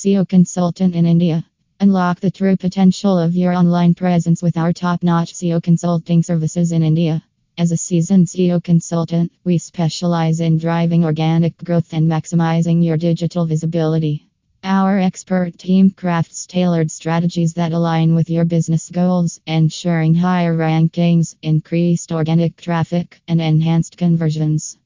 SEO consultant in India. Unlock the true potential of your online presence with our top notch SEO consulting services in India. As a seasoned SEO consultant, we specialize in driving organic growth and maximizing your digital visibility. Our expert team crafts tailored strategies that align with your business goals, ensuring higher rankings, increased organic traffic, and enhanced conversions.